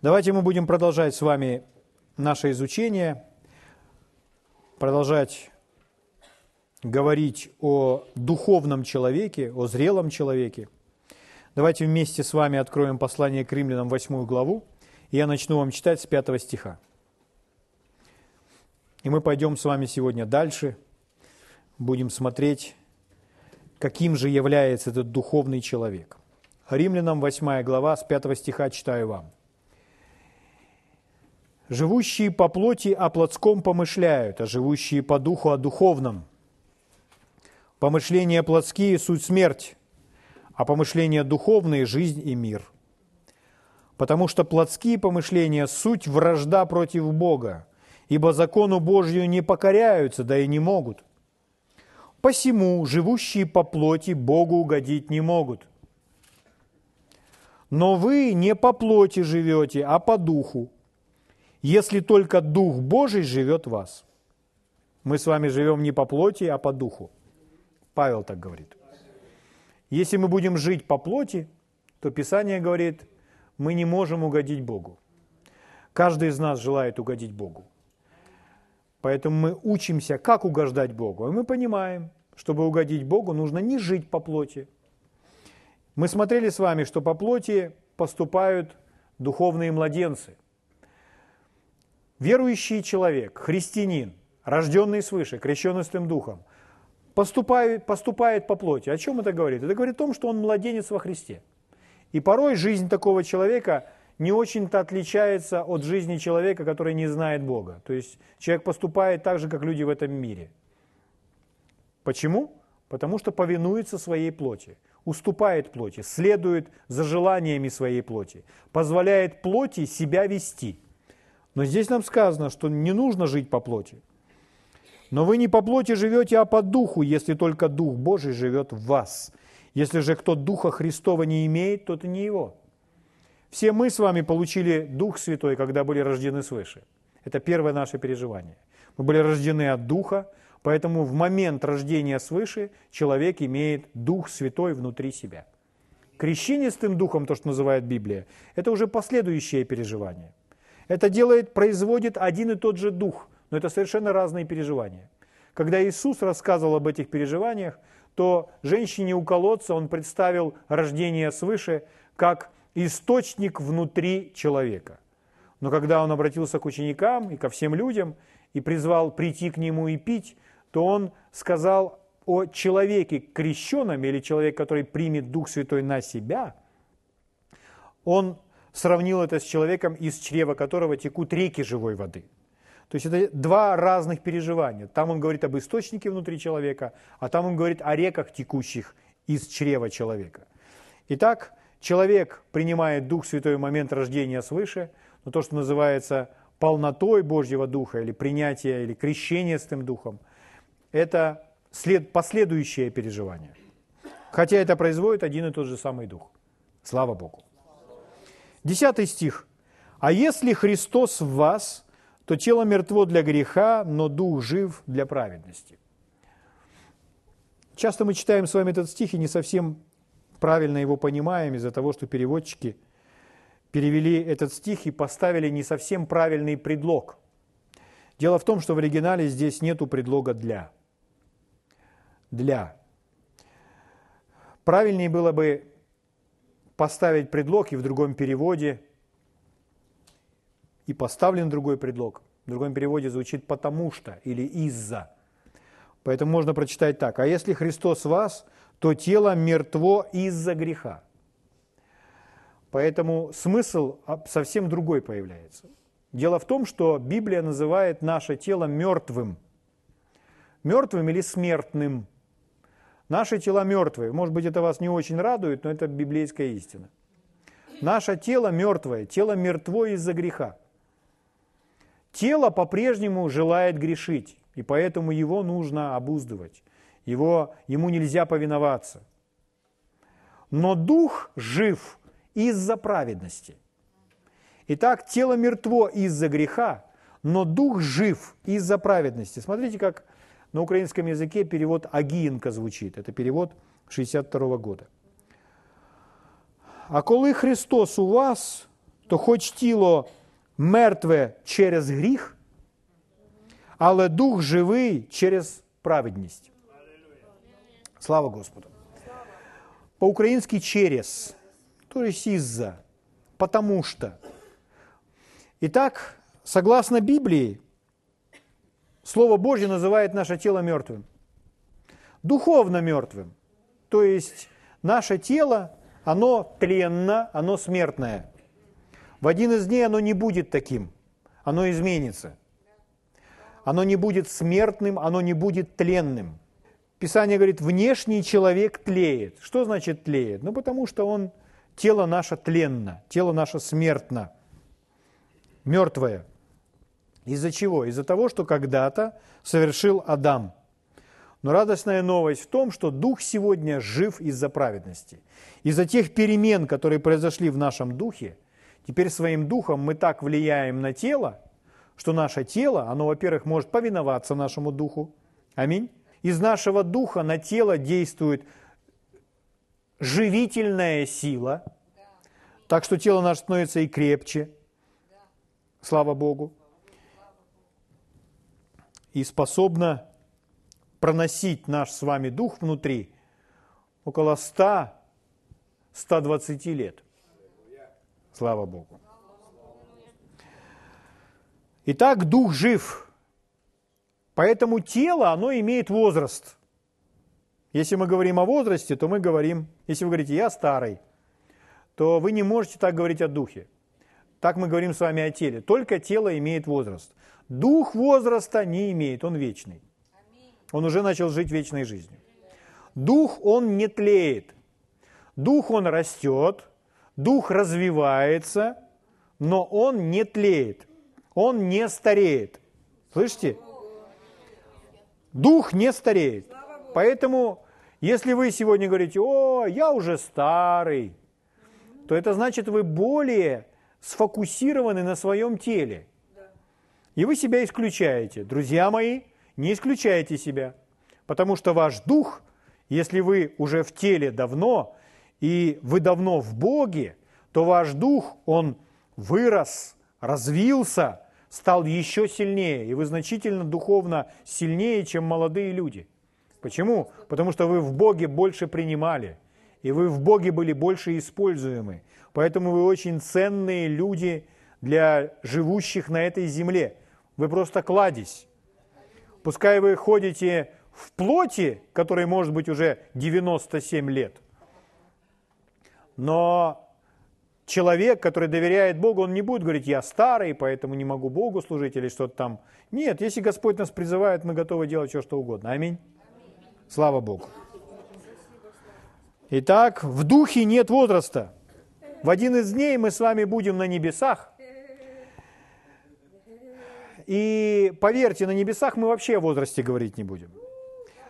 Давайте мы будем продолжать с вами наше изучение, продолжать говорить о духовном человеке, о зрелом человеке. Давайте вместе с вами откроем послание к римлянам, 8 главу, и я начну вам читать с 5 стиха. И мы пойдем с вами сегодня дальше, будем смотреть, каким же является этот духовный человек. Римлянам 8 глава, с 5 стиха читаю вам. «Живущие по плоти о плотском помышляют, а живущие по духу о духовном. Помышления плотские – суть смерть, а помышления духовные – жизнь и мир. Потому что плотские помышления – суть вражда против Бога, ибо закону Божью не покоряются, да и не могут. Посему живущие по плоти Богу угодить не могут. Но вы не по плоти живете, а по духу, если только Дух Божий живет в вас. Мы с вами живем не по плоти, а по духу. Павел так говорит. Если мы будем жить по плоти, то Писание говорит, мы не можем угодить Богу. Каждый из нас желает угодить Богу. Поэтому мы учимся, как угождать Богу. И мы понимаем, чтобы угодить Богу, нужно не жить по плоти. Мы смотрели с вами, что по плоти поступают духовные младенцы. Верующий человек, христианин, рожденный свыше, крещенный Святым Духом, поступает, поступает по плоти. О чем это говорит? Это говорит о том, что он младенец во Христе. И порой жизнь такого человека – не очень-то отличается от жизни человека, который не знает Бога. То есть человек поступает так же, как люди в этом мире. Почему? Потому что повинуется своей плоти, уступает плоти, следует за желаниями своей плоти, позволяет плоти себя вести. Но здесь нам сказано, что не нужно жить по плоти. Но вы не по плоти живете, а по духу, если только Дух Божий живет в вас. Если же кто Духа Христова не имеет, то это не его. Все мы с вами получили Дух Святой, когда были рождены свыше. Это первое наше переживание. Мы были рождены от Духа, поэтому в момент рождения свыше человек имеет Дух Святой внутри себя. Крещение с тем Духом, то, что называет Библия, это уже последующее переживание. Это делает, производит один и тот же Дух, но это совершенно разные переживания. Когда Иисус рассказывал об этих переживаниях, то женщине у колодца он представил рождение свыше как источник внутри человека. Но когда он обратился к ученикам и ко всем людям и призвал прийти к нему и пить, то он сказал о человеке крещенном или человек, который примет Дух Святой на себя, он сравнил это с человеком, из чрева которого текут реки живой воды. То есть это два разных переживания. Там он говорит об источнике внутри человека, а там он говорит о реках, текущих из чрева человека. Итак, Человек принимает Дух Святой в момент рождения свыше, но то, что называется полнотой Божьего Духа или принятие, или крещение с тем Духом, это след, последующее переживание. Хотя это производит один и тот же самый Дух. Слава Богу. Десятый стих. «А если Христос в вас, то тело мертво для греха, но Дух жив для праведности». Часто мы читаем с вами этот стих и не совсем правильно его понимаем из-за того, что переводчики перевели этот стих и поставили не совсем правильный предлог. Дело в том, что в оригинале здесь нету предлога «для». «Для». Правильнее было бы поставить предлог и в другом переводе, и поставлен другой предлог. В другом переводе звучит «потому что» или «из-за». Поэтому можно прочитать так. «А если Христос вас, то тело мертво из-за греха. Поэтому смысл совсем другой появляется. Дело в том, что Библия называет наше тело мертвым. Мертвым или смертным. Наши тела мертвые. Может быть, это вас не очень радует, но это библейская истина. Наше тело мертвое, тело мертво из-за греха. Тело по-прежнему желает грешить, и поэтому его нужно обуздывать его, ему нельзя повиноваться. Но дух жив из-за праведности. Итак, тело мертво из-за греха, но дух жив из-за праведности. Смотрите, как на украинском языке перевод Агиенко звучит. Это перевод 62 года. А коли Христос у вас, то хоч тіло мертве через гріх, але дух живий через праведність. Слава Господу. По-украински через, то есть из-за, потому что. Итак, согласно Библии, Слово Божье называет наше тело мертвым. Духовно мертвым. То есть наше тело, оно тленно, оно смертное. В один из дней оно не будет таким, оно изменится. Оно не будет смертным, оно не будет тленным. Писание говорит, внешний человек тлеет. Что значит тлеет? Ну, потому что он, тело наше тленно, тело наше смертно, мертвое. Из-за чего? Из-за того, что когда-то совершил Адам. Но радостная новость в том, что Дух сегодня жив из-за праведности. Из-за тех перемен, которые произошли в нашем Духе, теперь своим Духом мы так влияем на тело, что наше тело, оно, во-первых, может повиноваться нашему Духу. Аминь из нашего духа на тело действует живительная сила, так что тело наше становится и крепче, слава Богу, и способно проносить наш с вами дух внутри около 100-120 лет. Слава Богу. Итак, дух жив – Поэтому тело, оно имеет возраст. Если мы говорим о возрасте, то мы говорим, если вы говорите «я старый», то вы не можете так говорить о духе. Так мы говорим с вами о теле. Только тело имеет возраст. Дух возраста не имеет, он вечный. Он уже начал жить вечной жизнью. Дух, он не тлеет. Дух, он растет, дух развивается, но он не тлеет, он не стареет. Слышите? Дух не стареет. Поэтому, если вы сегодня говорите, о, я уже старый, то это значит, вы более сфокусированы на своем теле. И вы себя исключаете. Друзья мои, не исключайте себя. Потому что ваш дух, если вы уже в теле давно, и вы давно в Боге, то ваш дух, он вырос, развился – стал еще сильнее, и вы значительно духовно сильнее, чем молодые люди. Почему? Потому что вы в Боге больше принимали, и вы в Боге были больше используемы. Поэтому вы очень ценные люди для живущих на этой земле. Вы просто кладезь. Пускай вы ходите в плоти, которой может быть уже 97 лет, но человек, который доверяет Богу, он не будет говорить, я старый, поэтому не могу Богу служить или что-то там. Нет, если Господь нас призывает, мы готовы делать все, что угодно. Аминь. Слава Богу. Итак, в духе нет возраста. В один из дней мы с вами будем на небесах. И поверьте, на небесах мы вообще о возрасте говорить не будем.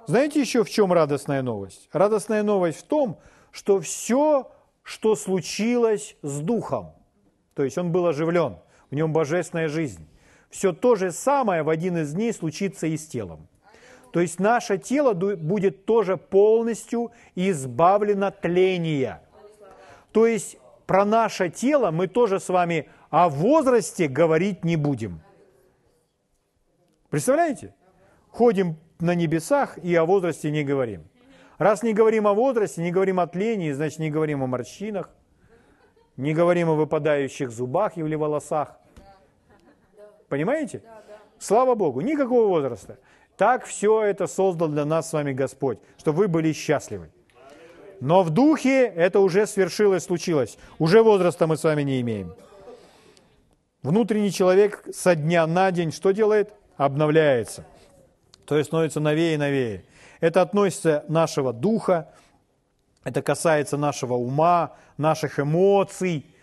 Знаете еще в чем радостная новость? Радостная новость в том, что все что случилось с духом. То есть он был оживлен, в нем божественная жизнь. Все то же самое в один из дней случится и с телом. То есть наше тело будет тоже полностью избавлено тления. То есть про наше тело мы тоже с вами о возрасте говорить не будем. Представляете? Ходим на небесах и о возрасте не говорим. Раз не говорим о возрасте, не говорим о тлении, значит не говорим о морщинах, не говорим о выпадающих зубах или волосах. Понимаете? Слава Богу, никакого возраста. Так все это создал для нас с вами Господь, чтобы вы были счастливы. Но в духе это уже свершилось, случилось. Уже возраста мы с вами не имеем. Внутренний человек со дня на день что делает? Обновляется. То есть становится новее и новее. Это относится нашего духа, это касается нашего ума, наших эмоций,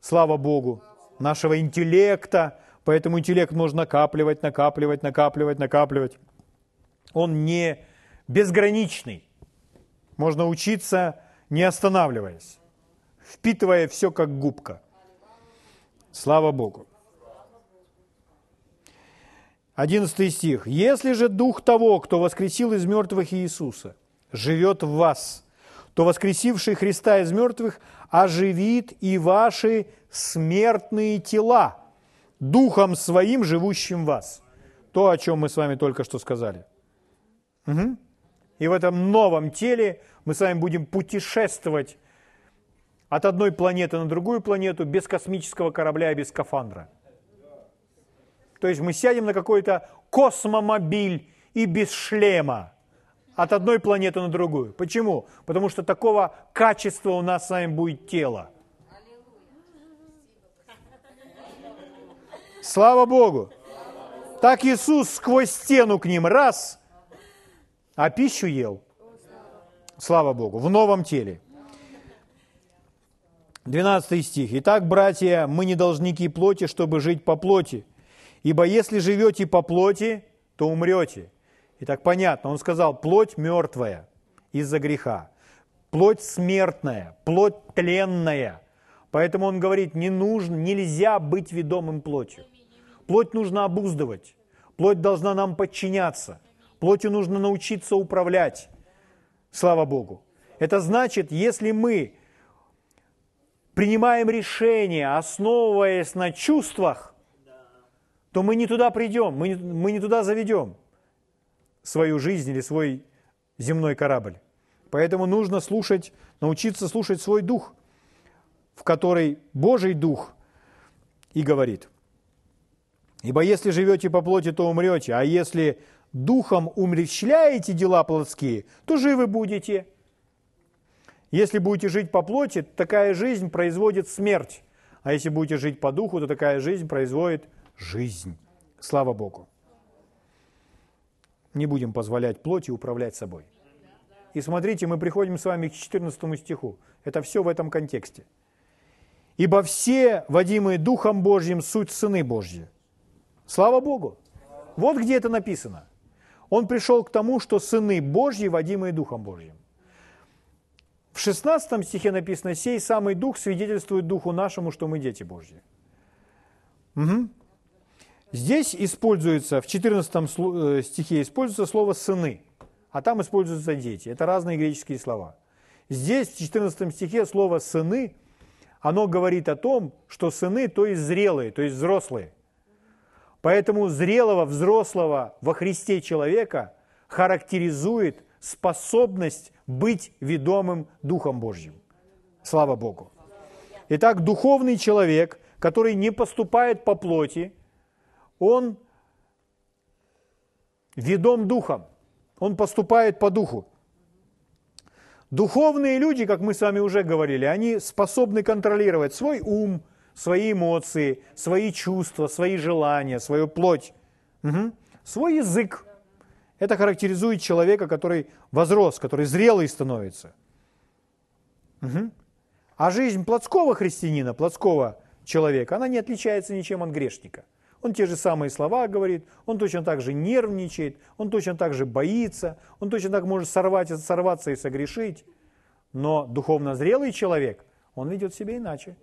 слава Богу, нашего интеллекта. Поэтому интеллект можно накапливать, накапливать, накапливать, накапливать. Он не безграничный. Можно учиться, не останавливаясь, впитывая все как губка. Слава Богу. 11 стих. «Если же Дух того, кто воскресил из мертвых Иисуса, живет в вас, то воскресивший Христа из мертвых оживит и ваши смертные тела духом своим, живущим в вас. То, о чем мы с вами только что сказали. Угу. И в этом новом теле мы с вами будем путешествовать от одной планеты на другую планету без космического корабля и без скафандра. То есть мы сядем на какой-то космомобиль и без шлема от одной планеты на другую. Почему? Потому что такого качества у нас с вами будет тело. Слава Богу! Так Иисус сквозь стену к ним раз, а пищу ел. Слава Богу, в новом теле. 12 стих. «Итак, братья, мы не должники плоти, чтобы жить по плоти. Ибо если живете по плоти, то умрете». Итак, понятно, он сказал, плоть мертвая из-за греха, плоть смертная, плоть тленная. Поэтому он говорит, не нужно, нельзя быть ведомым плотью. Плоть нужно обуздывать, плоть должна нам подчиняться, плотью нужно научиться управлять. Слава Богу. Это значит, если мы принимаем решение, основываясь на чувствах, то мы не туда придем, мы не, мы не туда заведем свою жизнь или свой земной корабль. Поэтому нужно слушать, научиться слушать свой дух, в который Божий дух и говорит. Ибо если живете по плоти, то умрете, а если духом умерщвляете дела плотские, то живы будете. Если будете жить по плоти, такая жизнь производит смерть. А если будете жить по духу, то такая жизнь производит жизнь. Слава Богу. Не будем позволять плоти управлять собой. И смотрите, мы приходим с вами к 14 стиху. Это все в этом контексте. «Ибо все, водимые Духом Божьим, суть сыны Божьи». Слава Богу! Вот где это написано. Он пришел к тому, что сыны Божьи, водимые Духом Божьим. В 16 стихе написано, «Сей самый Дух свидетельствует Духу нашему, что мы дети Божьи». Угу. Здесь используется, в 14 э, стихе используется слово «сыны», а там используются «дети». Это разные греческие слова. Здесь, в 14 стихе, слово «сыны», оно говорит о том, что сыны, то есть зрелые, то есть взрослые. Поэтому зрелого, взрослого во Христе человека характеризует способность быть ведомым Духом Божьим. Слава Богу. Итак, духовный человек, который не поступает по плоти, он ведом духом, он поступает по духу. Духовные люди, как мы с вами уже говорили, они способны контролировать свой ум, свои эмоции, свои чувства, свои желания, свою плоть, угу. свой язык. Это характеризует человека, который возрос, который зрелый становится. Угу. А жизнь плотского христианина, плотского человека, она не отличается ничем от грешника. Он те же самые слова говорит, он точно так же нервничает, он точно так же боится, он точно так может сорвать, сорваться и согрешить. Но духовно зрелый человек, он ведет себя иначе.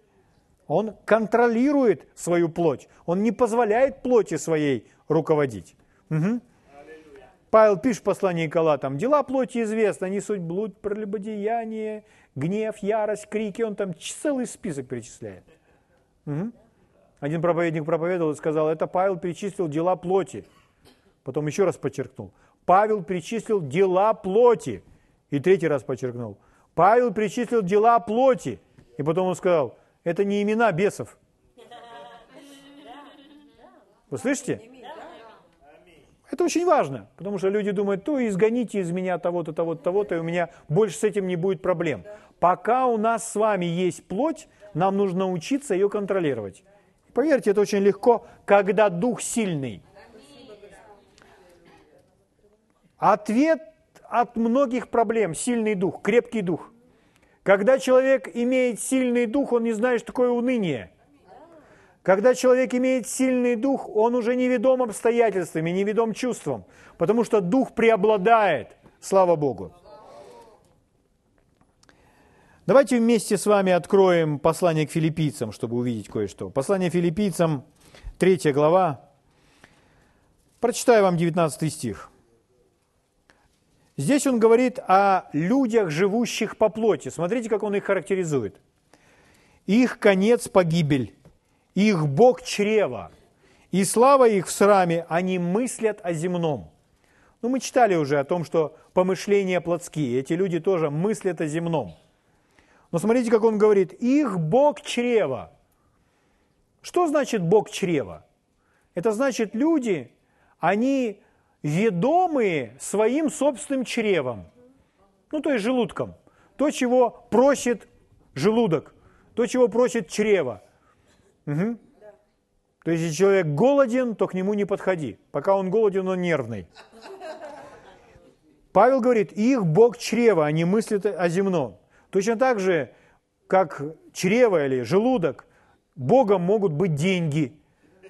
Он контролирует свою плоть, он не позволяет плоти своей руководить. Угу. Павел пишет в послании к дела плоти известны, они суть блуд, прелюбодеяние, гнев, ярость, крики, он там целый список перечисляет. Угу. Один проповедник проповедовал и сказал, это Павел перечислил дела плоти. Потом еще раз подчеркнул. Павел перечислил дела плоти. И третий раз подчеркнул. Павел перечислил дела плоти. И потом он сказал, это не имена бесов. Вы слышите? Это очень важно, потому что люди думают, то изгоните из меня того-то, того-то, того-то, и у меня больше с этим не будет проблем. Пока у нас с вами есть плоть, нам нужно учиться ее контролировать. Поверьте, это очень легко, когда дух сильный. Ответ от многих проблем – сильный дух, крепкий дух. Когда человек имеет сильный дух, он не знает, что такое уныние. Когда человек имеет сильный дух, он уже не ведом обстоятельствами, не ведом чувством, потому что дух преобладает, слава Богу. Давайте вместе с вами откроем послание к филиппийцам, чтобы увидеть кое-что. Послание филиппийцам, 3 глава. Прочитаю вам 19 стих. Здесь он говорит о людях, живущих по плоти. Смотрите, как он их характеризует. их конец погибель, их Бог чрева, и слава их в сраме, они мыслят о земном. Ну, мы читали уже о том, что помышления плотские, эти люди тоже мыслят о земном. Но смотрите, как он говорит, их Бог чрева. Что значит Бог чрева? Это значит, люди, они ведомые своим собственным чревом, ну, то есть желудком. То, чего просит желудок, то, чего просит чрево. Угу. То есть, если человек голоден, то к нему не подходи. Пока он голоден, он нервный. Павел говорит, их Бог чрева, они мыслят о земном. Точно так же, как чрево или желудок, Богом могут быть деньги.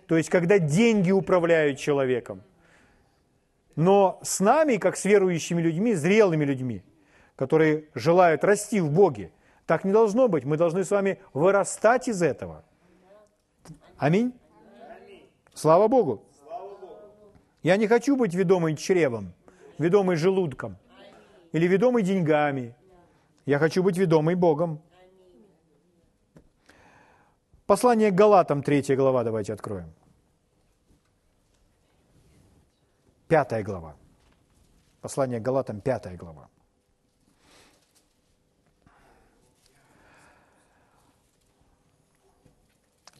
То есть, когда деньги управляют человеком. Но с нами, как с верующими людьми, зрелыми людьми, которые желают расти в Боге, так не должно быть. Мы должны с вами вырастать из этого. Аминь. Слава Богу. Я не хочу быть ведомым чревом, ведомый желудком или ведомый деньгами. Я хочу быть ведомый Богом. Послание к Галатам, 3 глава, давайте откроем. Пятая глава. Послание к Галатам, пятая глава.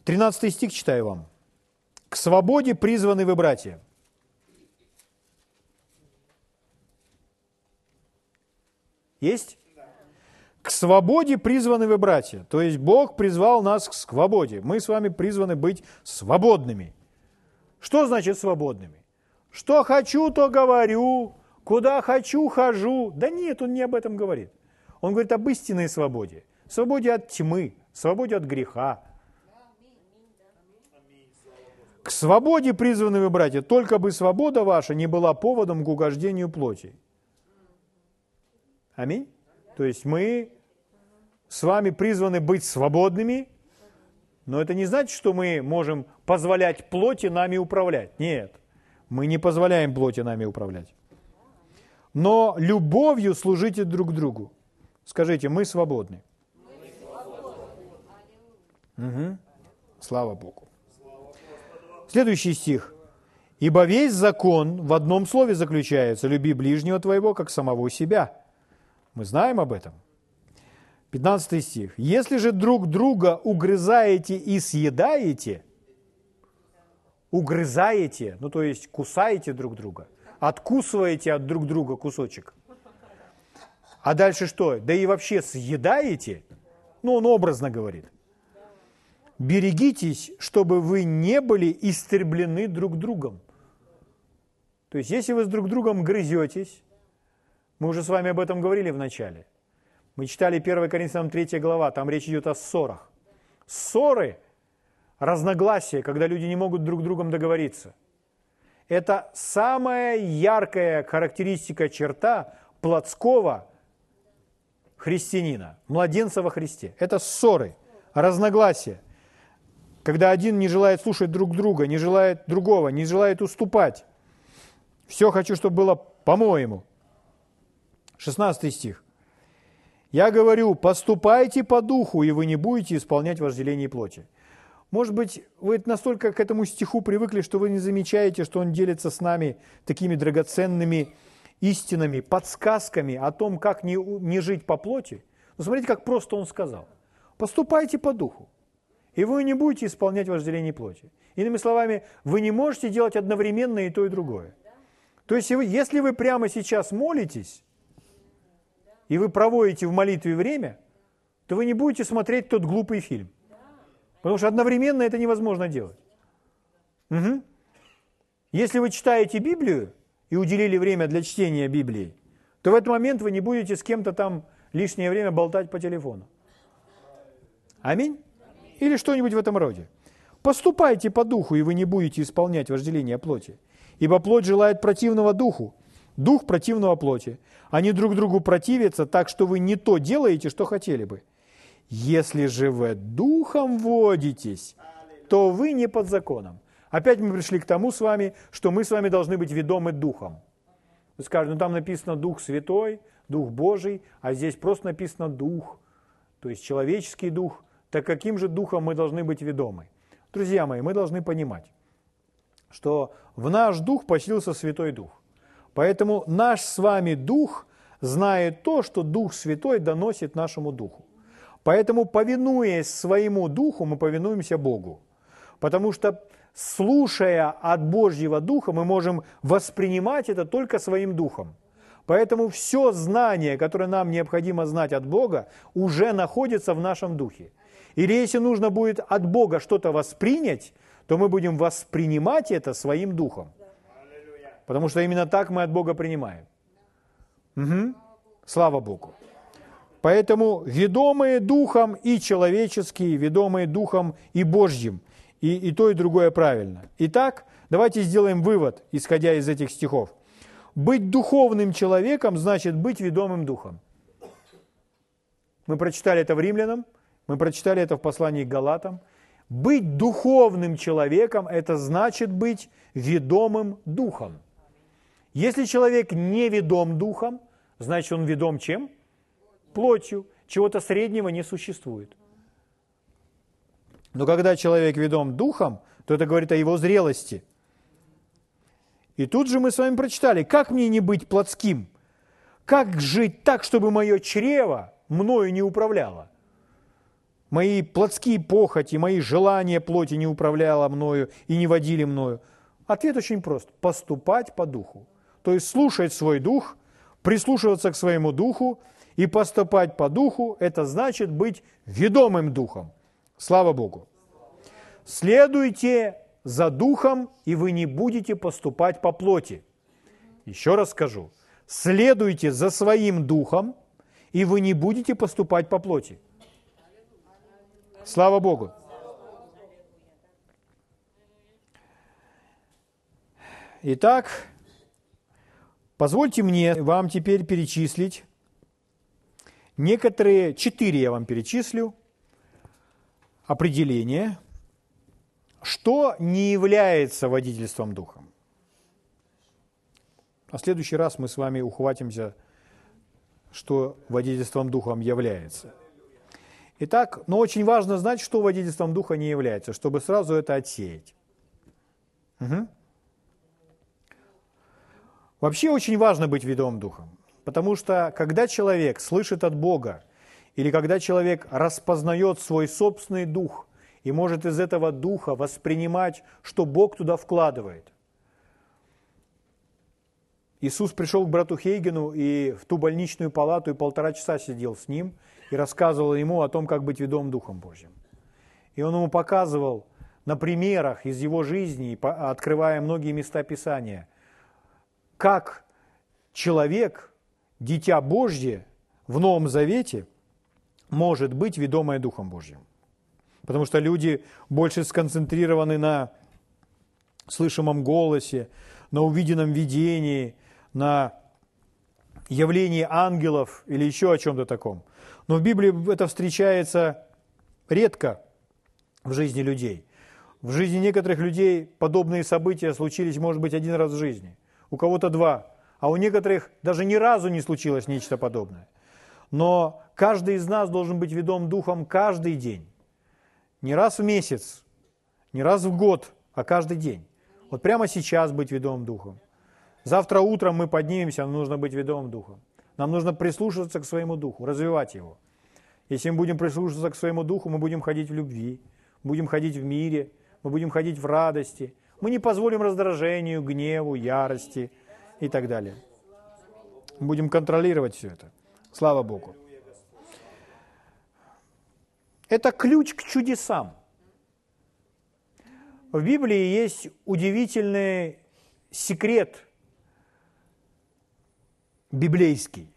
Тринадцатый стих читаю вам. «К свободе призваны вы, братья». Есть? Свободе призваны вы, братья. То есть Бог призвал нас к свободе. Мы с вами призваны быть свободными. Что значит свободными? Что хочу, то говорю, куда хочу, хожу. Да нет, он не об этом говорит. Он говорит об истинной свободе. Свободе от тьмы, свободе от греха. К свободе призваны вы, братья, только бы свобода ваша не была поводом к угождению плоти. Аминь. То есть мы с вами призваны быть свободными, но это не значит, что мы можем позволять плоти нами управлять. Нет. Мы не позволяем плоти нами управлять. Но любовью служите друг другу. Скажите, мы свободны. Угу. Слава Богу. Следующий стих. «Ибо весь закон в одном слове заключается, люби ближнего твоего, как самого себя». Мы знаем об этом. 15 стих. «Если же друг друга угрызаете и съедаете, угрызаете, ну то есть кусаете друг друга, откусываете от друг друга кусочек. А дальше что? Да и вообще съедаете, ну он образно говорит. Берегитесь, чтобы вы не были истреблены друг другом. То есть, если вы с друг другом грызетесь, мы уже с вами об этом говорили в начале. Мы читали 1 Коринфянам 3 глава, там речь идет о ссорах. Ссоры – разногласия, когда люди не могут друг с другом договориться. Это самая яркая характеристика черта плотского христианина, младенца во Христе. Это ссоры, разногласия. Когда один не желает слушать друг друга, не желает другого, не желает уступать. Все хочу, чтобы было по-моему. 16 стих. Я говорю, поступайте по духу, и вы не будете исполнять вожделение плоти. Может быть, вы настолько к этому стиху привыкли, что вы не замечаете, что он делится с нами такими драгоценными истинами, подсказками о том, как не, не жить по плоти. Но смотрите, как просто он сказал. Поступайте по духу, и вы не будете исполнять вожделение плоти. Иными словами, вы не можете делать одновременно и то, и другое. То есть, если вы прямо сейчас молитесь, и вы проводите в молитве время, то вы не будете смотреть тот глупый фильм – Потому что одновременно это невозможно делать. Угу. Если вы читаете Библию и уделили время для чтения Библии, то в этот момент вы не будете с кем-то там лишнее время болтать по телефону. Аминь? Или что-нибудь в этом роде. Поступайте по духу, и вы не будете исполнять вожделение плоти. Ибо плоть желает противного духу, дух противного плоти. Они друг другу противятся, так что вы не то делаете, что хотели бы. Если же вы духом водитесь, то вы не под законом. Опять мы пришли к тому с вами, что мы с вами должны быть ведомы духом. Вы скажете, ну там написано Дух Святой, Дух Божий, а здесь просто написано Дух, то есть человеческий дух, так каким же духом мы должны быть ведомы? Друзья мои, мы должны понимать, что в наш дух поселился Святой Дух. Поэтому наш с вами дух знает то, что Дух Святой доносит нашему духу. Поэтому, повинуясь своему духу, мы повинуемся Богу. Потому что, слушая от Божьего духа, мы можем воспринимать это только своим духом. Поэтому все знание, которое нам необходимо знать от Бога, уже находится в нашем духе. Или если нужно будет от Бога что-то воспринять, то мы будем воспринимать это своим духом. Потому что именно так мы от Бога принимаем. Угу. Слава Богу. Поэтому ведомые духом и человеческие, ведомые духом и Божьим. И, и то, и другое правильно. Итак, давайте сделаем вывод, исходя из этих стихов. Быть духовным человеком значит быть ведомым духом. Мы прочитали это в Римлянам, мы прочитали это в послании к Галатам. Быть духовным человеком – это значит быть ведомым духом. Если человек не ведом духом, значит он ведом чем? Плотью. Чего-то среднего не существует. Но когда человек ведом духом, то это говорит о его зрелости. И тут же мы с вами прочитали, как мне не быть плотским? Как жить так, чтобы мое чрево мною не управляло? Мои плотские похоти, мои желания плоти не управляло мною и не водили мною. Ответ очень прост. Поступать по духу. То есть слушать свой дух, прислушиваться к своему духу и поступать по духу, это значит быть ведомым духом. Слава Богу. Следуйте за духом, и вы не будете поступать по плоти. Еще раз скажу. Следуйте за своим духом, и вы не будете поступать по плоти. Слава Богу. Итак, Позвольте мне вам теперь перечислить некоторые, четыре я вам перечислю, определения, что не является водительством духом. А в следующий раз мы с вами ухватимся, что водительством духом является. Итак, но очень важно знать, что водительством духа не является, чтобы сразу это отсеять. Угу. Вообще очень важно быть ведомым духом, потому что когда человек слышит от Бога, или когда человек распознает свой собственный дух и может из этого духа воспринимать, что Бог туда вкладывает. Иисус пришел к брату Хейгену и в ту больничную палату и полтора часа сидел с ним и рассказывал ему о том, как быть ведомым Духом Божьим. И он ему показывал на примерах из его жизни, открывая многие места Писания, как человек, дитя Божье в Новом Завете может быть ведомое Духом Божьим. Потому что люди больше сконцентрированы на слышимом голосе, на увиденном видении, на явлении ангелов или еще о чем-то таком. Но в Библии это встречается редко в жизни людей. В жизни некоторых людей подобные события случились, может быть, один раз в жизни у кого-то два, а у некоторых даже ни разу не случилось нечто подобное. Но каждый из нас должен быть ведом духом каждый день. Не раз в месяц, не раз в год, а каждый день. Вот прямо сейчас быть ведомым духом. Завтра утром мы поднимемся, нам нужно быть ведомым духом. Нам нужно прислушиваться к своему духу, развивать его. Если мы будем прислушиваться к своему духу, мы будем ходить в любви, будем ходить в мире, мы будем ходить в радости, мы не позволим раздражению, гневу, ярости и так далее. Будем контролировать все это. Слава Богу. Это ключ к чудесам. В Библии есть удивительный секрет библейский,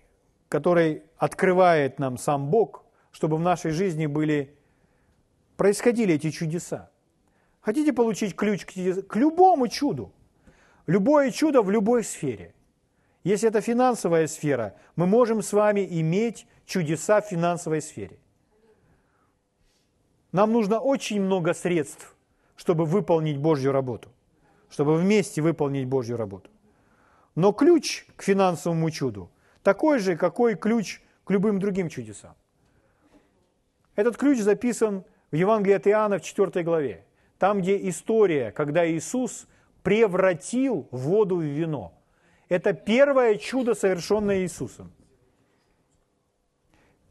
который открывает нам сам Бог, чтобы в нашей жизни были, происходили эти чудеса. Хотите получить ключ к, любому чуду? Любое чудо в любой сфере. Если это финансовая сфера, мы можем с вами иметь чудеса в финансовой сфере. Нам нужно очень много средств, чтобы выполнить Божью работу, чтобы вместе выполнить Божью работу. Но ключ к финансовому чуду такой же, какой ключ к любым другим чудесам. Этот ключ записан в Евангелии от Иоанна в 4 главе. Там, где история, когда Иисус превратил воду в вино. Это первое чудо, совершенное Иисусом.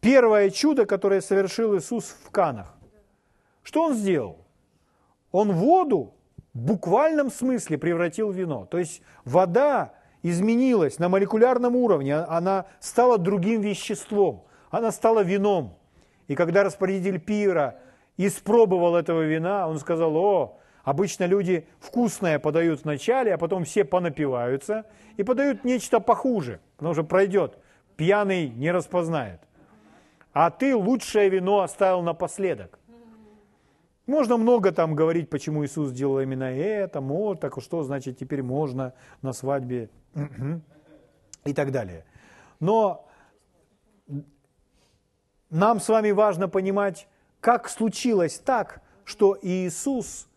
Первое чудо, которое совершил Иисус в Канах. Что Он сделал? Он воду в буквальном смысле превратил в вино. То есть вода изменилась на молекулярном уровне, она стала другим веществом, она стала вином. И когда распорядитель пира испробовал этого вина, он сказал, о, обычно люди вкусное подают вначале, а потом все понапиваются и подают нечто похуже, потому что пройдет, пьяный не распознает. А ты лучшее вино оставил напоследок. Можно много там говорить, почему Иисус сделал именно это, вот, так что значит теперь можно на свадьбе и так далее. Но нам с вами важно понимать, как случилось так, что Иисус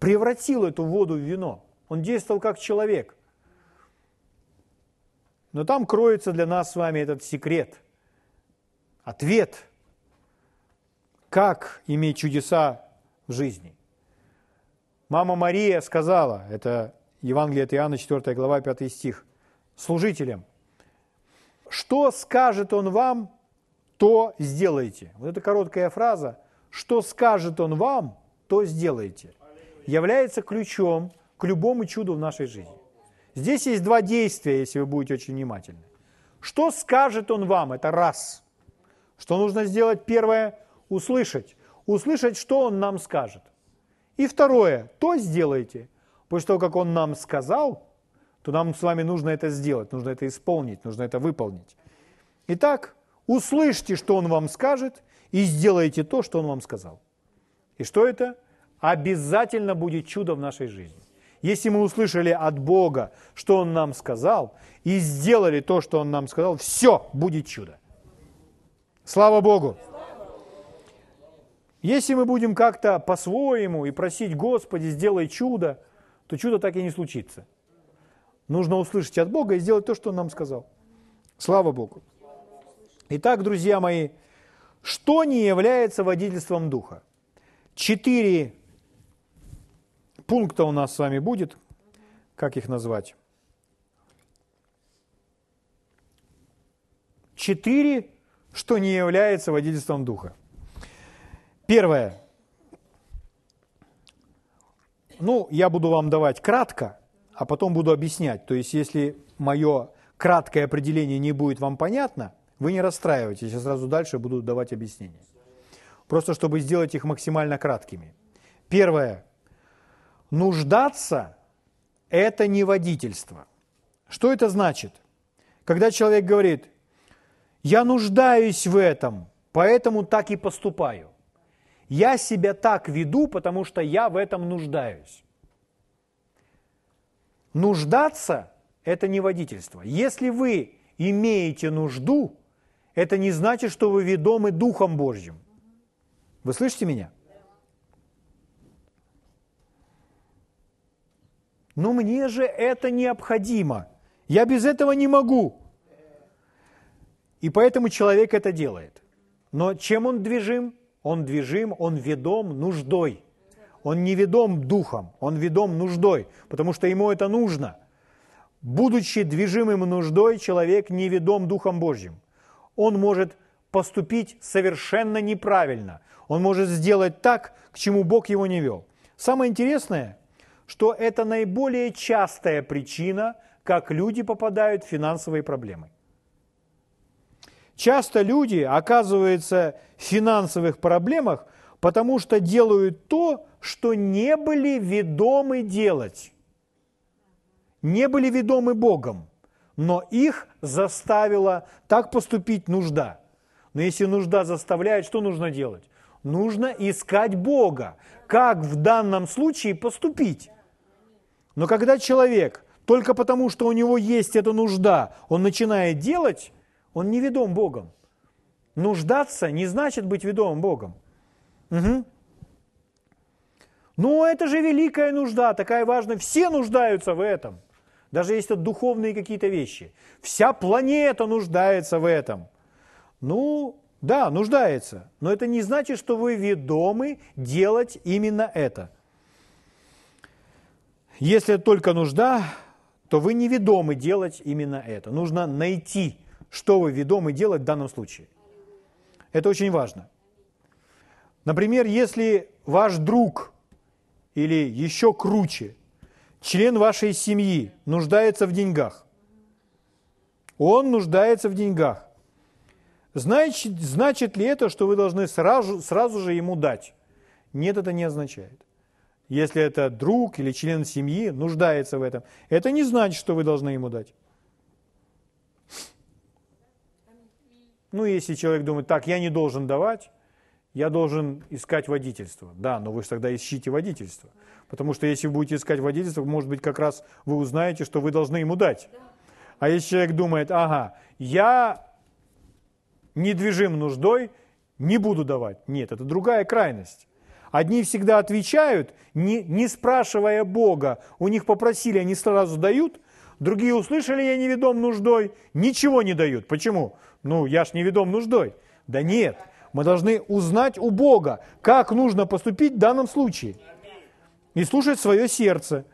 превратил эту воду в вино. Он действовал как человек. Но там кроется для нас с вами этот секрет, ответ, как иметь чудеса в жизни. Мама Мария сказала, это Евангелие от Иоанна, 4 глава, 5 стих, служителям, что скажет он вам, то сделайте. Вот эта короткая фраза, что скажет он вам, то сделайте, является ключом к любому чуду в нашей жизни. Здесь есть два действия, если вы будете очень внимательны. Что скажет он вам? Это раз. Что нужно сделать? Первое – услышать. Услышать, что он нам скажет. И второе – то сделайте. После того, как он нам сказал, то нам с вами нужно это сделать, нужно это исполнить, нужно это выполнить. Итак, услышьте, что Он вам скажет, и сделайте то, что Он вам сказал. И что это? Обязательно будет чудо в нашей жизни. Если мы услышали от Бога, что Он нам сказал, и сделали то, что Он нам сказал, все, будет чудо. Слава Богу! Если мы будем как-то по-своему и просить, Господи, сделай чудо, то чудо так и не случится. Нужно услышать от Бога и сделать то, что Он нам сказал. Слава Богу! Итак, друзья мои, что не является водительством духа? Четыре пункта у нас с вами будет. Как их назвать? Четыре, что не является водительством духа. Первое. Ну, я буду вам давать кратко, а потом буду объяснять. То есть, если мое краткое определение не будет вам понятно, вы не расстраивайтесь, я сразу дальше буду давать объяснения. Просто чтобы сделать их максимально краткими. Первое. Нуждаться – это не водительство. Что это значит? Когда человек говорит, я нуждаюсь в этом, поэтому так и поступаю. Я себя так веду, потому что я в этом нуждаюсь. Нуждаться – это не водительство. Если вы имеете нужду, это не значит, что вы ведомы Духом Божьим. Вы слышите меня? Но мне же это необходимо. Я без этого не могу. И поэтому человек это делает. Но чем он движим? Он движим, он ведом нуждой. Он не ведом духом, он ведом нуждой, потому что ему это нужно. Будучи движимым нуждой, человек не ведом Духом Божьим он может поступить совершенно неправильно. Он может сделать так, к чему Бог его не вел. Самое интересное, что это наиболее частая причина, как люди попадают в финансовые проблемы. Часто люди оказываются в финансовых проблемах, потому что делают то, что не были ведомы делать. Не были ведомы Богом но их заставила так поступить нужда. Но если нужда заставляет, что нужно делать? Нужно искать Бога. Как в данном случае поступить? Но когда человек только потому, что у него есть эта нужда, он начинает делать, он не ведом Богом. Нуждаться не значит быть ведомым Богом. Угу. Ну, это же великая нужда, такая важная. Все нуждаются в этом даже если это духовные какие-то вещи. Вся планета нуждается в этом. Ну, Да, нуждается, но это не значит, что вы ведомы делать именно это. Если только нужда, то вы не ведомы делать именно это. Нужно найти, что вы ведомы делать в данном случае. Это очень важно. Например, если ваш друг или еще круче, член вашей семьи нуждается в деньгах, он нуждается в деньгах, значит, значит ли это, что вы должны сразу, сразу же ему дать? Нет, это не означает. Если это друг или член семьи нуждается в этом, это не значит, что вы должны ему дать. Ну, если человек думает, так, я не должен давать, я должен искать водительство. Да, но вы же тогда ищите водительство. Потому что если вы будете искать водительство, может быть, как раз вы узнаете, что вы должны ему дать. А если человек думает, ага, я недвижим нуждой, не буду давать. Нет, это другая крайность. Одни всегда отвечают, не, не спрашивая Бога. У них попросили, они сразу дают. Другие услышали, я не ведом нуждой, ничего не дают. Почему? Ну, я ж не ведом нуждой. Да нет, мы должны узнать у Бога, как нужно поступить в данном случае. И слушать свое сердце.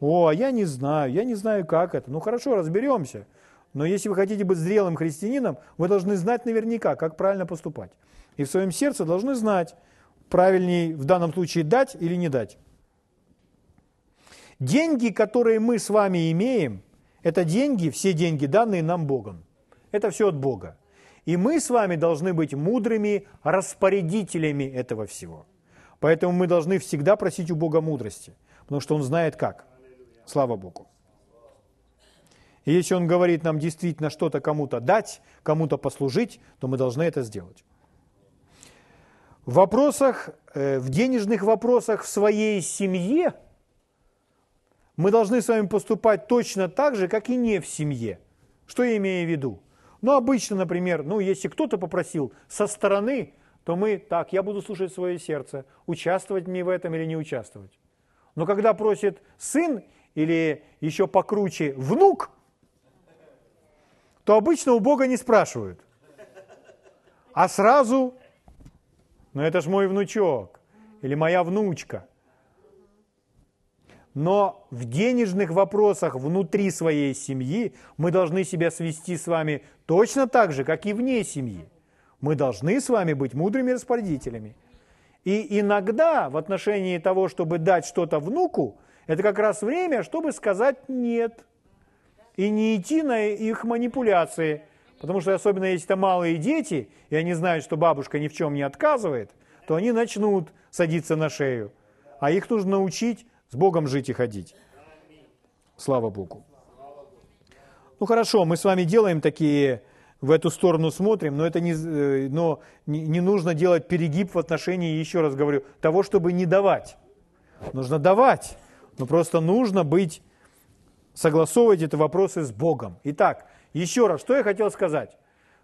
О, а я не знаю, я не знаю, как это. Ну хорошо, разберемся. Но если вы хотите быть зрелым христианином, вы должны знать наверняка, как правильно поступать. И в своем сердце должны знать, правильнее в данном случае дать или не дать. Деньги, которые мы с вами имеем, это деньги, все деньги, данные нам Богом. Это все от Бога. И мы с вами должны быть мудрыми распорядителями этого всего. Поэтому мы должны всегда просить у Бога мудрости, потому что Он знает как. Слава Богу. И если Он говорит нам действительно что-то кому-то дать, кому-то послужить, то мы должны это сделать. В вопросах, э, в денежных вопросах в своей семье мы должны с вами поступать точно так же, как и не в семье. Что я имею в виду? Ну, обычно, например, ну, если кто-то попросил со стороны, то мы, так, я буду слушать свое сердце, участвовать мне в этом или не участвовать. Но когда просит сын или еще покруче внук, то обычно у Бога не спрашивают, а сразу, ну это ж мой внучок или моя внучка. Но в денежных вопросах внутри своей семьи мы должны себя свести с вами точно так же, как и вне семьи. Мы должны с вами быть мудрыми распорядителями. И иногда в отношении того, чтобы дать что-то внуку, это как раз время, чтобы сказать «нет» и не идти на их манипуляции. Потому что особенно если это малые дети, и они знают, что бабушка ни в чем не отказывает, то они начнут садиться на шею. А их нужно научить с Богом жить и ходить. Слава Богу. Ну хорошо, мы с вами делаем такие, в эту сторону смотрим, но это не, э, но не, нужно делать перегиб в отношении, еще раз говорю, того, чтобы не давать. Нужно давать, но просто нужно быть, согласовывать эти вопросы с Богом. Итак, еще раз, что я хотел сказать?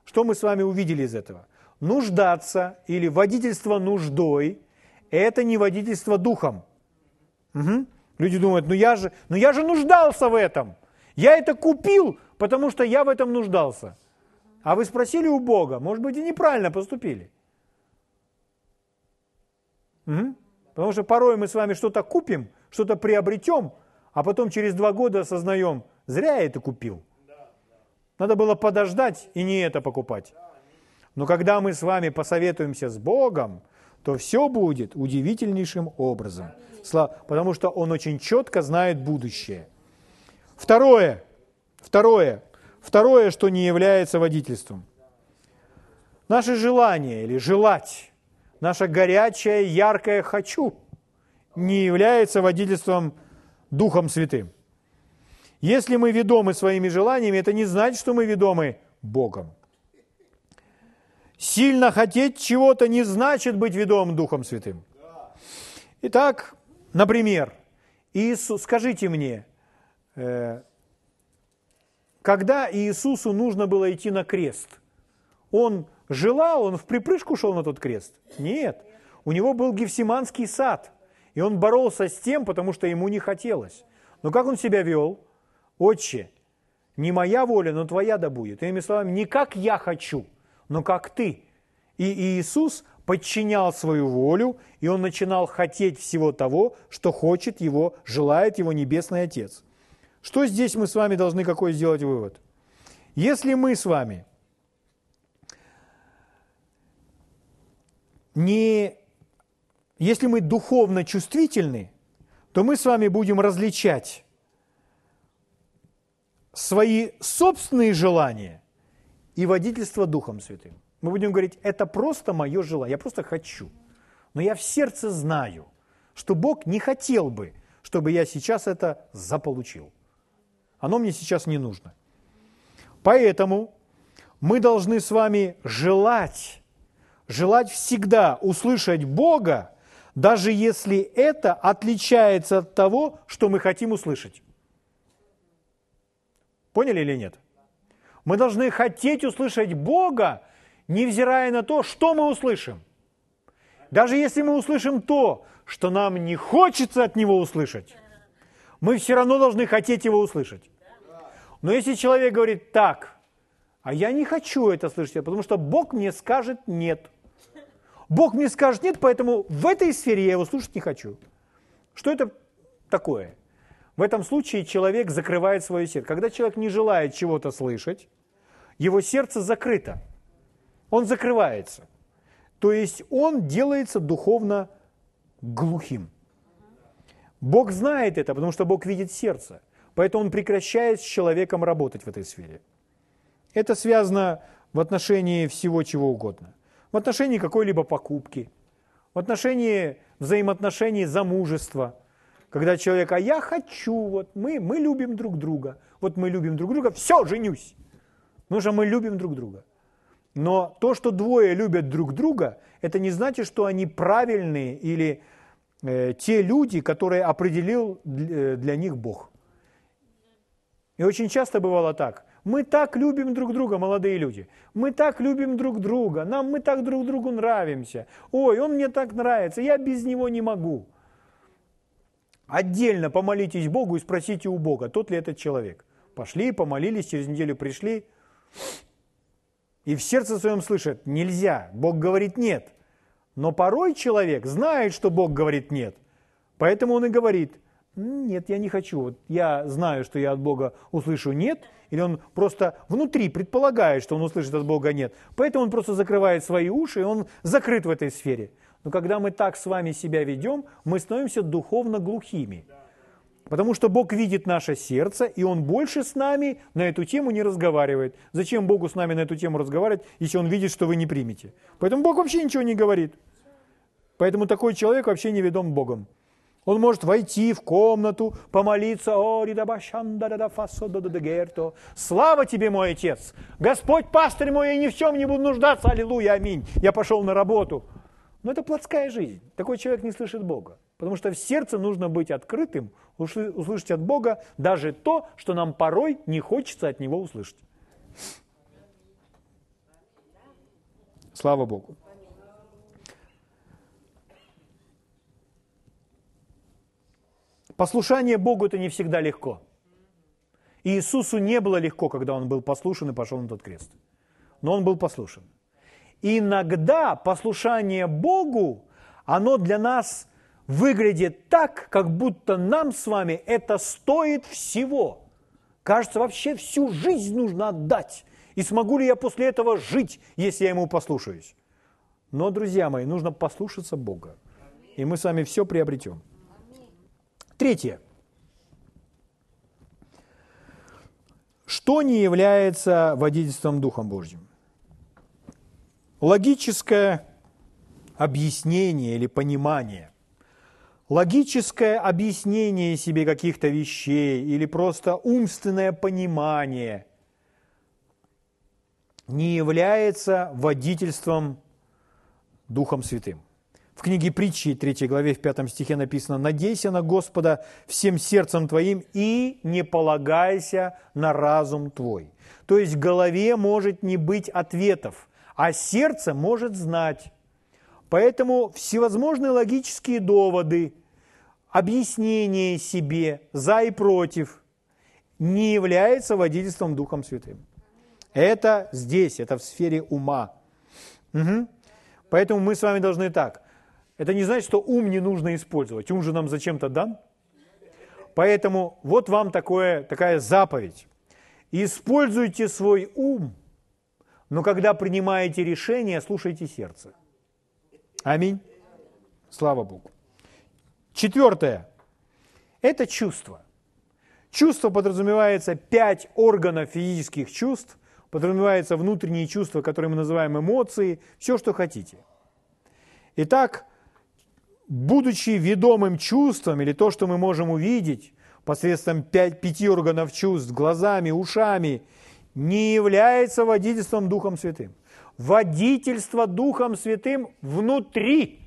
Что мы с вами увидели из этого? Нуждаться или водительство нуждой – это не водительство духом. Угу. Люди думают, ну я, же, ну я же нуждался в этом. Я это купил, потому что я в этом нуждался. А вы спросили у Бога, может быть, и неправильно поступили. Угу. Потому что порой мы с вами что-то купим, что-то приобретем, а потом через два года осознаем, зря я это купил. Надо было подождать и не это покупать. Но когда мы с вами посоветуемся с Богом, то все будет удивительнейшим образом потому что он очень четко знает будущее. Второе, второе, второе, что не является водительством. Наше желание или желать, наше горячее, яркое «хочу» не является водительством Духом Святым. Если мы ведомы своими желаниями, это не значит, что мы ведомы Богом. Сильно хотеть чего-то не значит быть ведомым Духом Святым. Итак, Например, Иисус, скажите мне, э, когда Иисусу нужно было идти на крест, он желал, он в припрыжку шел на тот крест? Нет. У него был Гефсиманский сад, и он боролся с тем, потому что ему не хотелось. Но как он себя вел? Отче, не моя воля, но твоя да будет. Иными словами, не как я хочу, но как ты. И Иисус подчинял свою волю, и он начинал хотеть всего того, что хочет его, желает его Небесный Отец. Что здесь мы с вами должны какой сделать вывод? Если мы с вами не... Если мы духовно чувствительны, то мы с вами будем различать свои собственные желания и водительство Духом Святым. Мы будем говорить, это просто мое желание, я просто хочу. Но я в сердце знаю, что Бог не хотел бы, чтобы я сейчас это заполучил. Оно мне сейчас не нужно. Поэтому мы должны с вами желать, желать всегда услышать Бога, даже если это отличается от того, что мы хотим услышать. Поняли или нет? Мы должны хотеть услышать Бога, невзирая на то, что мы услышим. Даже если мы услышим то, что нам не хочется от Него услышать, мы все равно должны хотеть Его услышать. Но если человек говорит так, а я не хочу это слышать, потому что Бог мне скажет нет. Бог мне скажет нет, поэтому в этой сфере я его слушать не хочу. Что это такое? В этом случае человек закрывает свое сердце. Когда человек не желает чего-то слышать, его сердце закрыто. Он закрывается. То есть он делается духовно глухим. Бог знает это, потому что Бог видит сердце. Поэтому он прекращает с человеком работать в этой сфере. Это связано в отношении всего чего угодно. В отношении какой-либо покупки, в отношении взаимоотношений замужества – когда человек, а я хочу, вот мы, мы любим друг друга, вот мы любим друг друга, все, женюсь. Потому что мы любим друг друга. Но то, что двое любят друг друга, это не значит, что они правильные или те люди, которые определил для, э, для них Бог. И очень часто бывало так. Мы так любим друг друга, молодые люди. Мы так любим друг друга. Нам мы так друг другу нравимся. Ой, он мне так нравится, я без него не могу. Отдельно помолитесь Богу и спросите у Бога, тот ли этот человек. Пошли, помолились, через неделю пришли. И в сердце своем слышат, нельзя, Бог говорит нет. Но порой человек знает, что Бог говорит нет. Поэтому он и говорит, нет, я не хочу. Вот я знаю, что я от Бога услышу нет, или он просто внутри предполагает, что он услышит от Бога нет. Поэтому он просто закрывает свои уши, и он закрыт в этой сфере. Но когда мы так с вами себя ведем, мы становимся духовно глухими. Потому что Бог видит наше сердце, и Он больше с нами на эту тему не разговаривает. Зачем Богу с нами на эту тему разговаривать, если Он видит, что вы не примете? Поэтому Бог вообще ничего не говорит. Поэтому такой человек вообще не ведом Богом. Он может войти в комнату, помолиться, о, слава тебе, мой отец, Господь пастырь мой, я ни в чем не буду нуждаться, аллилуйя, аминь. Я пошел на работу. Но это плотская жизнь. Такой человек не слышит Бога. Потому что в сердце нужно быть открытым, услышать от Бога даже то, что нам порой не хочется от Него услышать. Слава Богу. Послушание Богу это не всегда легко. И Иисусу не было легко, когда Он был послушен и пошел на тот крест. Но Он был послушен иногда послушание Богу, оно для нас выглядит так, как будто нам с вами это стоит всего. Кажется, вообще всю жизнь нужно отдать. И смогу ли я после этого жить, если я ему послушаюсь? Но, друзья мои, нужно послушаться Бога. И мы с вами все приобретем. Третье. Что не является водительством Духом Божьим? логическое объяснение или понимание, логическое объяснение себе каких-то вещей или просто умственное понимание не является водительством Духом Святым. В книге притчи, 3 главе, в 5 стихе написано, «Надейся на Господа всем сердцем твоим и не полагайся на разум твой». То есть в голове может не быть ответов, а сердце может знать. Поэтому всевозможные логические доводы, объяснения себе за и против не являются водительством Духом Святым. Это здесь, это в сфере ума. Угу. Поэтому мы с вами должны так. Это не значит, что ум не нужно использовать. Ум же нам зачем-то дан. Поэтому вот вам такое, такая заповедь. Используйте свой ум, но когда принимаете решение, слушайте сердце. Аминь. Слава Богу. Четвертое. Это чувство. Чувство подразумевается пять органов физических чувств, подразумевается внутренние чувства, которые мы называем эмоции, все, что хотите. Итак, будучи ведомым чувством, или то, что мы можем увидеть посредством пять, пяти органов чувств, глазами, ушами, не является водительством Духом Святым. Водительство Духом Святым внутри.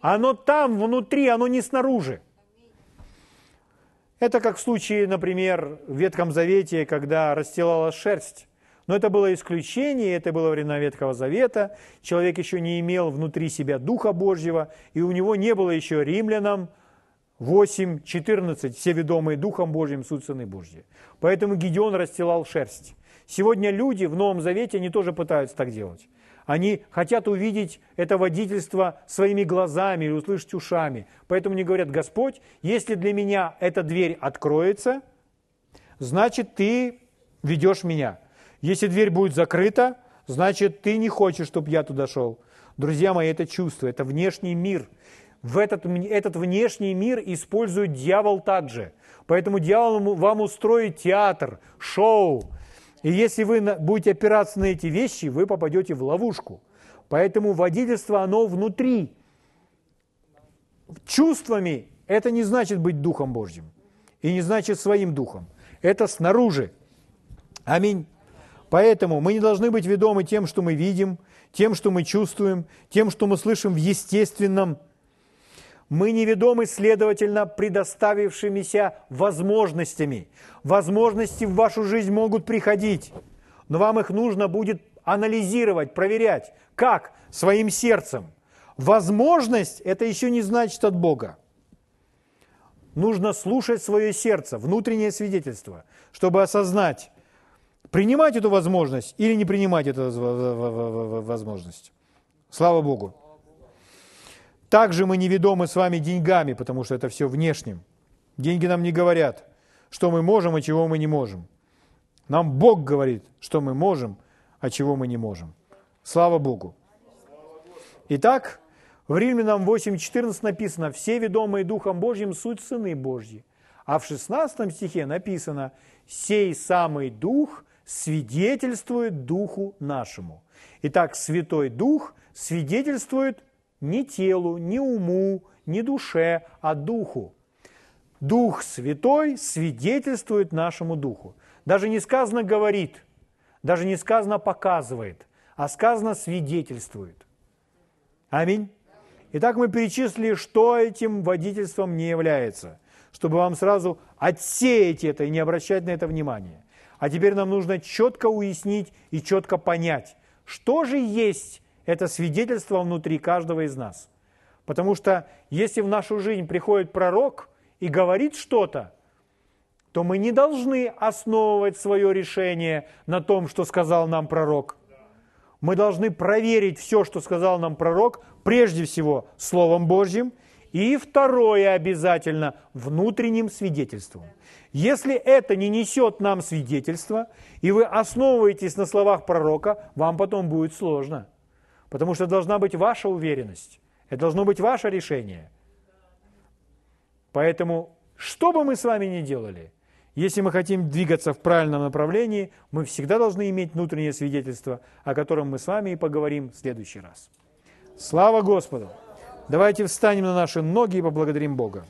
Оно там, внутри, оно не снаружи. Это как в случае, например, в Ветхом Завете, когда расстилалась шерсть. Но это было исключение, это было время Ветхого Завета. Человек еще не имел внутри себя Духа Божьего, и у него не было еще римлянам 8, 14, все ведомые Духом Божьим, суть Сыны Божьи. Поэтому Гедеон расстилал шерсть. Сегодня люди в Новом Завете, они тоже пытаются так делать. Они хотят увидеть это водительство своими глазами или услышать ушами. Поэтому они говорят, Господь, если для меня эта дверь откроется, значит, ты ведешь меня. Если дверь будет закрыта, значит, ты не хочешь, чтобы я туда шел. Друзья мои, это чувство, это внешний мир. В этот, этот внешний мир использует дьявол также. Поэтому дьявол вам устроит театр, шоу, и если вы будете опираться на эти вещи, вы попадете в ловушку. Поэтому водительство, оно внутри. Чувствами это не значит быть Духом Божьим. И не значит своим Духом. Это снаружи. Аминь. Поэтому мы не должны быть ведомы тем, что мы видим, тем, что мы чувствуем, тем, что мы слышим в естественном мы неведомы, следовательно, предоставившимися возможностями. Возможности в вашу жизнь могут приходить, но вам их нужно будет анализировать, проверять. Как? Своим сердцем. Возможность – это еще не значит от Бога. Нужно слушать свое сердце, внутреннее свидетельство, чтобы осознать, принимать эту возможность или не принимать эту возможность. Слава Богу. Также мы не ведомы с вами деньгами, потому что это все внешним. Деньги нам не говорят, что мы можем, а чего мы не можем. Нам Бог говорит, что мы можем, а чего мы не можем. Слава Богу. Итак, в Римлянам 8.14 написано, «Все ведомые Духом Божьим суть сыны Божьи». А в 16 стихе написано, «Сей самый Дух свидетельствует Духу нашему». Итак, Святой Дух свидетельствует ни телу, ни уму, ни душе, а духу. Дух Святой свидетельствует нашему духу. Даже не сказано говорит, даже не сказано показывает, а сказано свидетельствует. Аминь. Итак, мы перечислили, что этим водительством не является, чтобы вам сразу отсеять это и не обращать на это внимание. А теперь нам нужно четко уяснить и четко понять, что же есть это свидетельство внутри каждого из нас. Потому что если в нашу жизнь приходит пророк и говорит что-то, то мы не должны основывать свое решение на том, что сказал нам пророк. Мы должны проверить все, что сказал нам пророк, прежде всего Словом Божьим, и второе обязательно внутренним свидетельством. Если это не несет нам свидетельства, и вы основываетесь на словах пророка, вам потом будет сложно – Потому что должна быть ваша уверенность. Это должно быть ваше решение. Поэтому, что бы мы с вами ни делали, если мы хотим двигаться в правильном направлении, мы всегда должны иметь внутреннее свидетельство, о котором мы с вами и поговорим в следующий раз. Слава Господу! Давайте встанем на наши ноги и поблагодарим Бога.